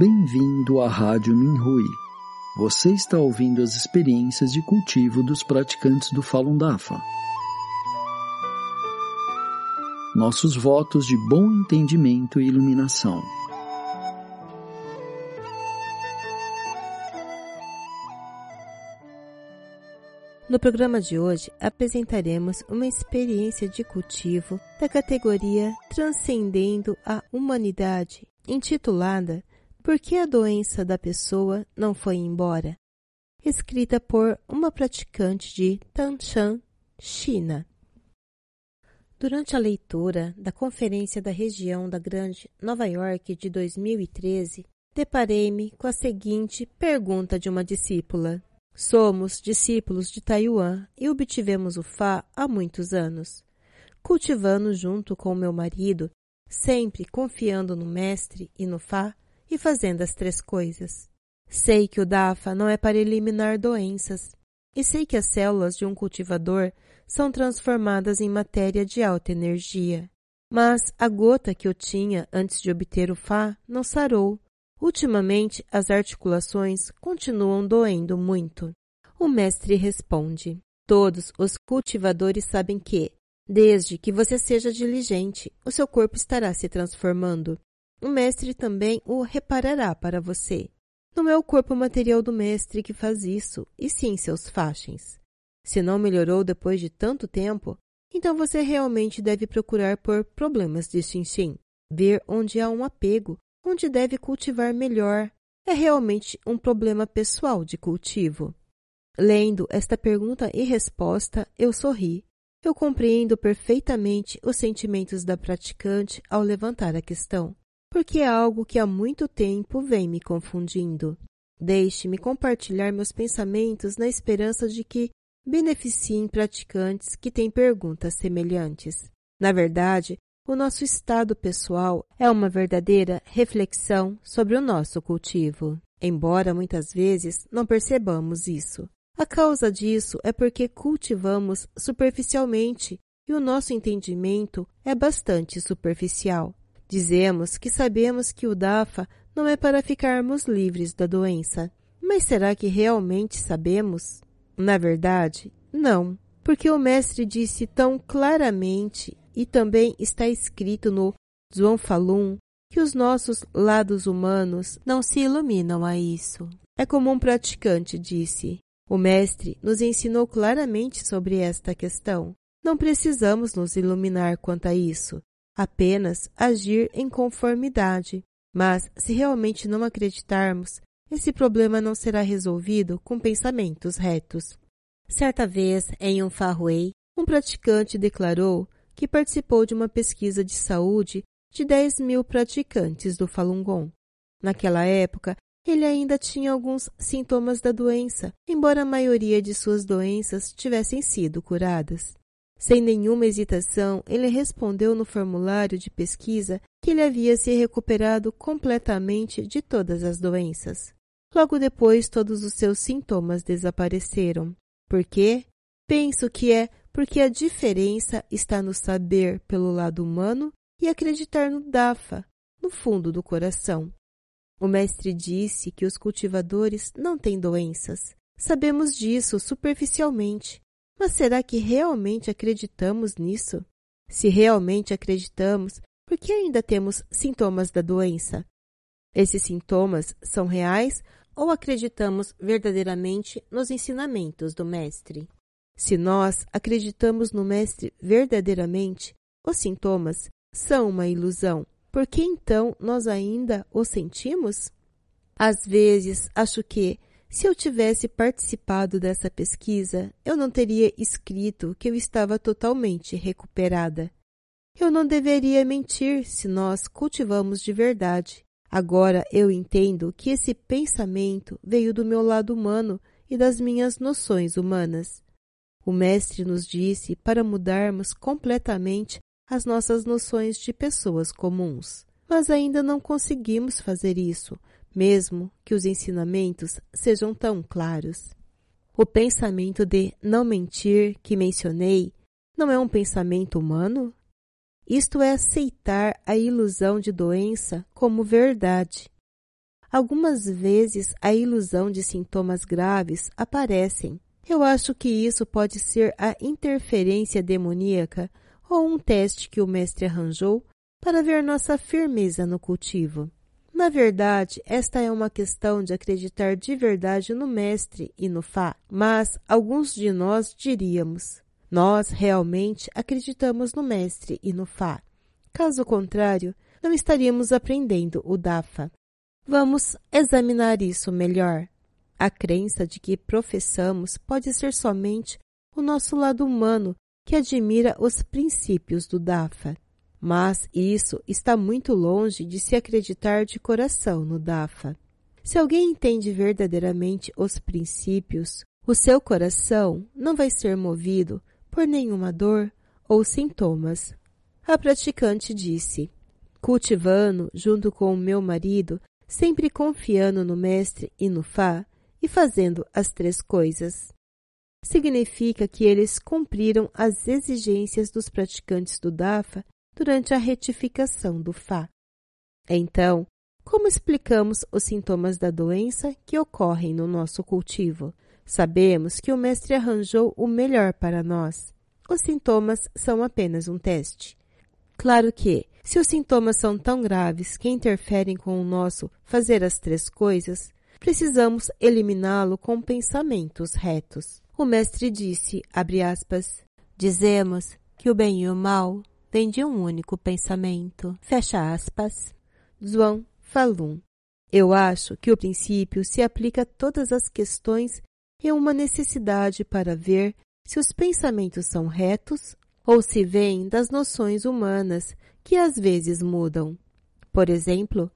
Bem-vindo à Rádio Minhui. Você está ouvindo as experiências de cultivo dos praticantes do Falun Dafa. Nossos votos de bom entendimento e iluminação. No programa de hoje apresentaremos uma experiência de cultivo da categoria Transcendendo a Humanidade, intitulada Por que a doença da pessoa não foi embora? Escrita por uma praticante de Tanshan, China. Durante a leitura da Conferência da Região da Grande Nova York de 2013, deparei-me com a seguinte pergunta de uma discípula. Somos discípulos de Taiwan e obtivemos o Fá há muitos anos. Cultivando junto com meu marido, sempre confiando no Mestre e no Fá e fazendo as três coisas. Sei que o Dafa não é para eliminar doenças, e sei que as células de um cultivador são transformadas em matéria de alta energia. Mas a gota que eu tinha antes de obter o Fá não sarou Ultimamente, as articulações continuam doendo muito. O mestre responde: Todos os cultivadores sabem que, desde que você seja diligente, o seu corpo estará se transformando. O mestre também o reparará para você. Não é o corpo material do mestre que faz isso, e sim seus fachens. Se não melhorou depois de tanto tempo, então você realmente deve procurar por problemas de xinxin, ver onde há um apego onde deve cultivar melhor. É realmente um problema pessoal de cultivo. Lendo esta pergunta e resposta, eu sorri. Eu compreendo perfeitamente os sentimentos da praticante ao levantar a questão, porque é algo que há muito tempo vem me confundindo. Deixe-me compartilhar meus pensamentos na esperança de que beneficiem praticantes que têm perguntas semelhantes. Na verdade, o nosso estado pessoal é uma verdadeira reflexão sobre o nosso cultivo, embora muitas vezes não percebamos isso. A causa disso é porque cultivamos superficialmente e o nosso entendimento é bastante superficial. Dizemos que sabemos que o DAFA não é para ficarmos livres da doença, mas será que realmente sabemos? Na verdade, não, porque o Mestre disse tão claramente e também está escrito no João Falun que os nossos lados humanos não se iluminam a isso. É como um praticante disse. O mestre nos ensinou claramente sobre esta questão. Não precisamos nos iluminar quanto a isso, apenas agir em conformidade. Mas, se realmente não acreditarmos, esse problema não será resolvido com pensamentos retos. Certa vez, em um Farway, um praticante declarou que participou de uma pesquisa de saúde de 10 mil praticantes do Falun Gong. Naquela época, ele ainda tinha alguns sintomas da doença, embora a maioria de suas doenças tivessem sido curadas. Sem nenhuma hesitação, ele respondeu no formulário de pesquisa que ele havia se recuperado completamente de todas as doenças. Logo depois, todos os seus sintomas desapareceram. Por quê? Penso que é porque a diferença está no saber pelo lado humano e acreditar no Dafa, no fundo do coração. O mestre disse que os cultivadores não têm doenças. Sabemos disso superficialmente, mas será que realmente acreditamos nisso? Se realmente acreditamos, por que ainda temos sintomas da doença? Esses sintomas são reais ou acreditamos verdadeiramente nos ensinamentos do Mestre? Se nós acreditamos no Mestre verdadeiramente, os sintomas são uma ilusão. Por que então nós ainda os sentimos? Às vezes acho que, se eu tivesse participado dessa pesquisa, eu não teria escrito que eu estava totalmente recuperada. Eu não deveria mentir se nós cultivamos de verdade. Agora eu entendo que esse pensamento veio do meu lado humano e das minhas noções humanas. O Mestre nos disse para mudarmos completamente as nossas noções de pessoas comuns. Mas ainda não conseguimos fazer isso, mesmo que os ensinamentos sejam tão claros. O pensamento de não mentir que mencionei não é um pensamento humano? Isto é aceitar a ilusão de doença como verdade. algumas vezes a ilusão de sintomas graves aparecem. Eu acho que isso pode ser a interferência demoníaca ou um teste que o mestre arranjou para ver nossa firmeza no cultivo. Na verdade, esta é uma questão de acreditar de verdade no Mestre e no Fá, mas alguns de nós diríamos: nós realmente acreditamos no Mestre e no Fá. Caso contrário, não estaríamos aprendendo o Dafa. Vamos examinar isso melhor. A crença de que professamos pode ser somente o nosso lado humano que admira os princípios do Dafa. Mas isso está muito longe de se acreditar de coração no Dafa. Se alguém entende verdadeiramente os princípios, o seu coração não vai ser movido por nenhuma dor ou sintomas. A praticante disse: Cultivando, junto com o meu marido, sempre confiando no Mestre e no Fá, e fazendo as três coisas. Significa que eles cumpriram as exigências dos praticantes do Dafa durante a retificação do Fá. Então, como explicamos os sintomas da doença que ocorrem no nosso cultivo? Sabemos que o Mestre arranjou o melhor para nós. Os sintomas são apenas um teste. Claro que, se os sintomas são tão graves que interferem com o nosso fazer as três coisas, precisamos eliminá-lo com pensamentos retos. O mestre disse, aspas, dizemos que o bem e o mal vem de um único pensamento. Fecha aspas. João Falun. Eu acho que o princípio se aplica a todas as questões e uma necessidade para ver se os pensamentos são retos ou se vêm das noções humanas que às vezes mudam. Por exemplo,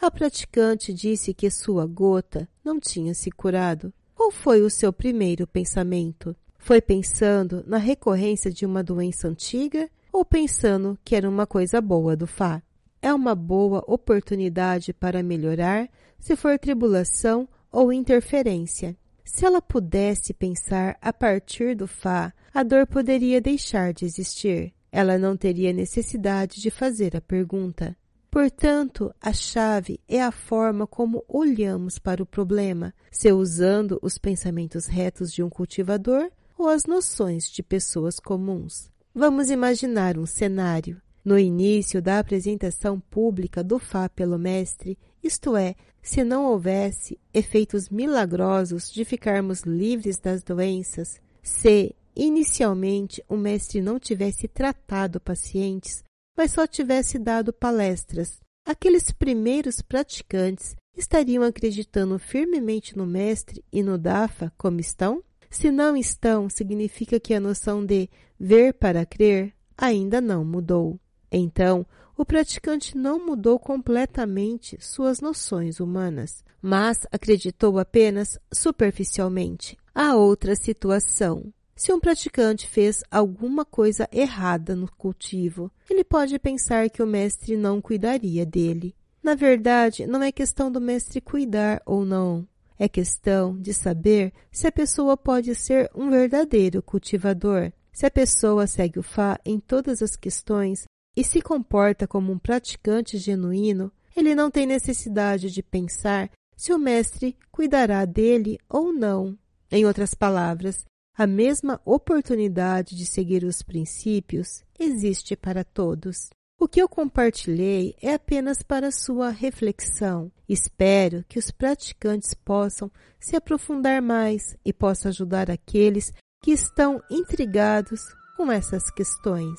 a praticante disse que sua gota não tinha se curado. Qual foi o seu primeiro pensamento? Foi pensando na recorrência de uma doença antiga ou pensando que era uma coisa boa do Fá. É uma boa oportunidade para melhorar se for tribulação ou interferência. Se ela pudesse pensar a partir do Fá, a dor poderia deixar de existir. Ela não teria necessidade de fazer a pergunta. Portanto, a chave é a forma como olhamos para o problema, se usando os pensamentos retos de um cultivador ou as noções de pessoas comuns. Vamos imaginar um cenário. No início da apresentação pública do Fá pelo Mestre, isto é, se não houvesse efeitos milagrosos de ficarmos livres das doenças, se inicialmente o Mestre não tivesse tratado pacientes, mas só tivesse dado palestras, aqueles primeiros praticantes estariam acreditando firmemente no Mestre e no Dafa como estão? Se não estão, significa que a noção de ver para crer ainda não mudou. Então, o praticante não mudou completamente suas noções humanas, mas acreditou apenas superficialmente. Há outra situação. Se um praticante fez alguma coisa errada no cultivo, ele pode pensar que o mestre não cuidaria dele. Na verdade, não é questão do mestre cuidar ou não. É questão de saber se a pessoa pode ser um verdadeiro cultivador, se a pessoa segue o Fá em todas as questões e se comporta como um praticante genuíno, ele não tem necessidade de pensar se o mestre cuidará dele ou não. Em outras palavras, a mesma oportunidade de seguir os princípios existe para todos. O que eu compartilhei é apenas para sua reflexão. Espero que os praticantes possam se aprofundar mais e possa ajudar aqueles que estão intrigados com essas questões.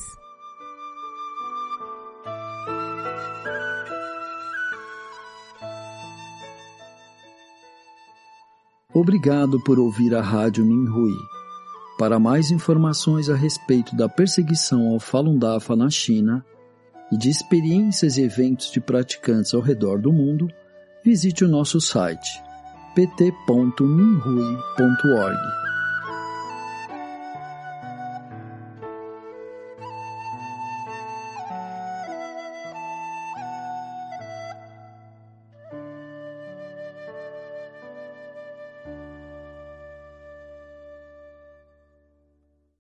Obrigado por ouvir a Rádio Minhui. Para mais informações a respeito da perseguição ao Falun Dafa na China, e de experiências e eventos de praticantes ao redor do mundo, visite o nosso site pt.minrui.org.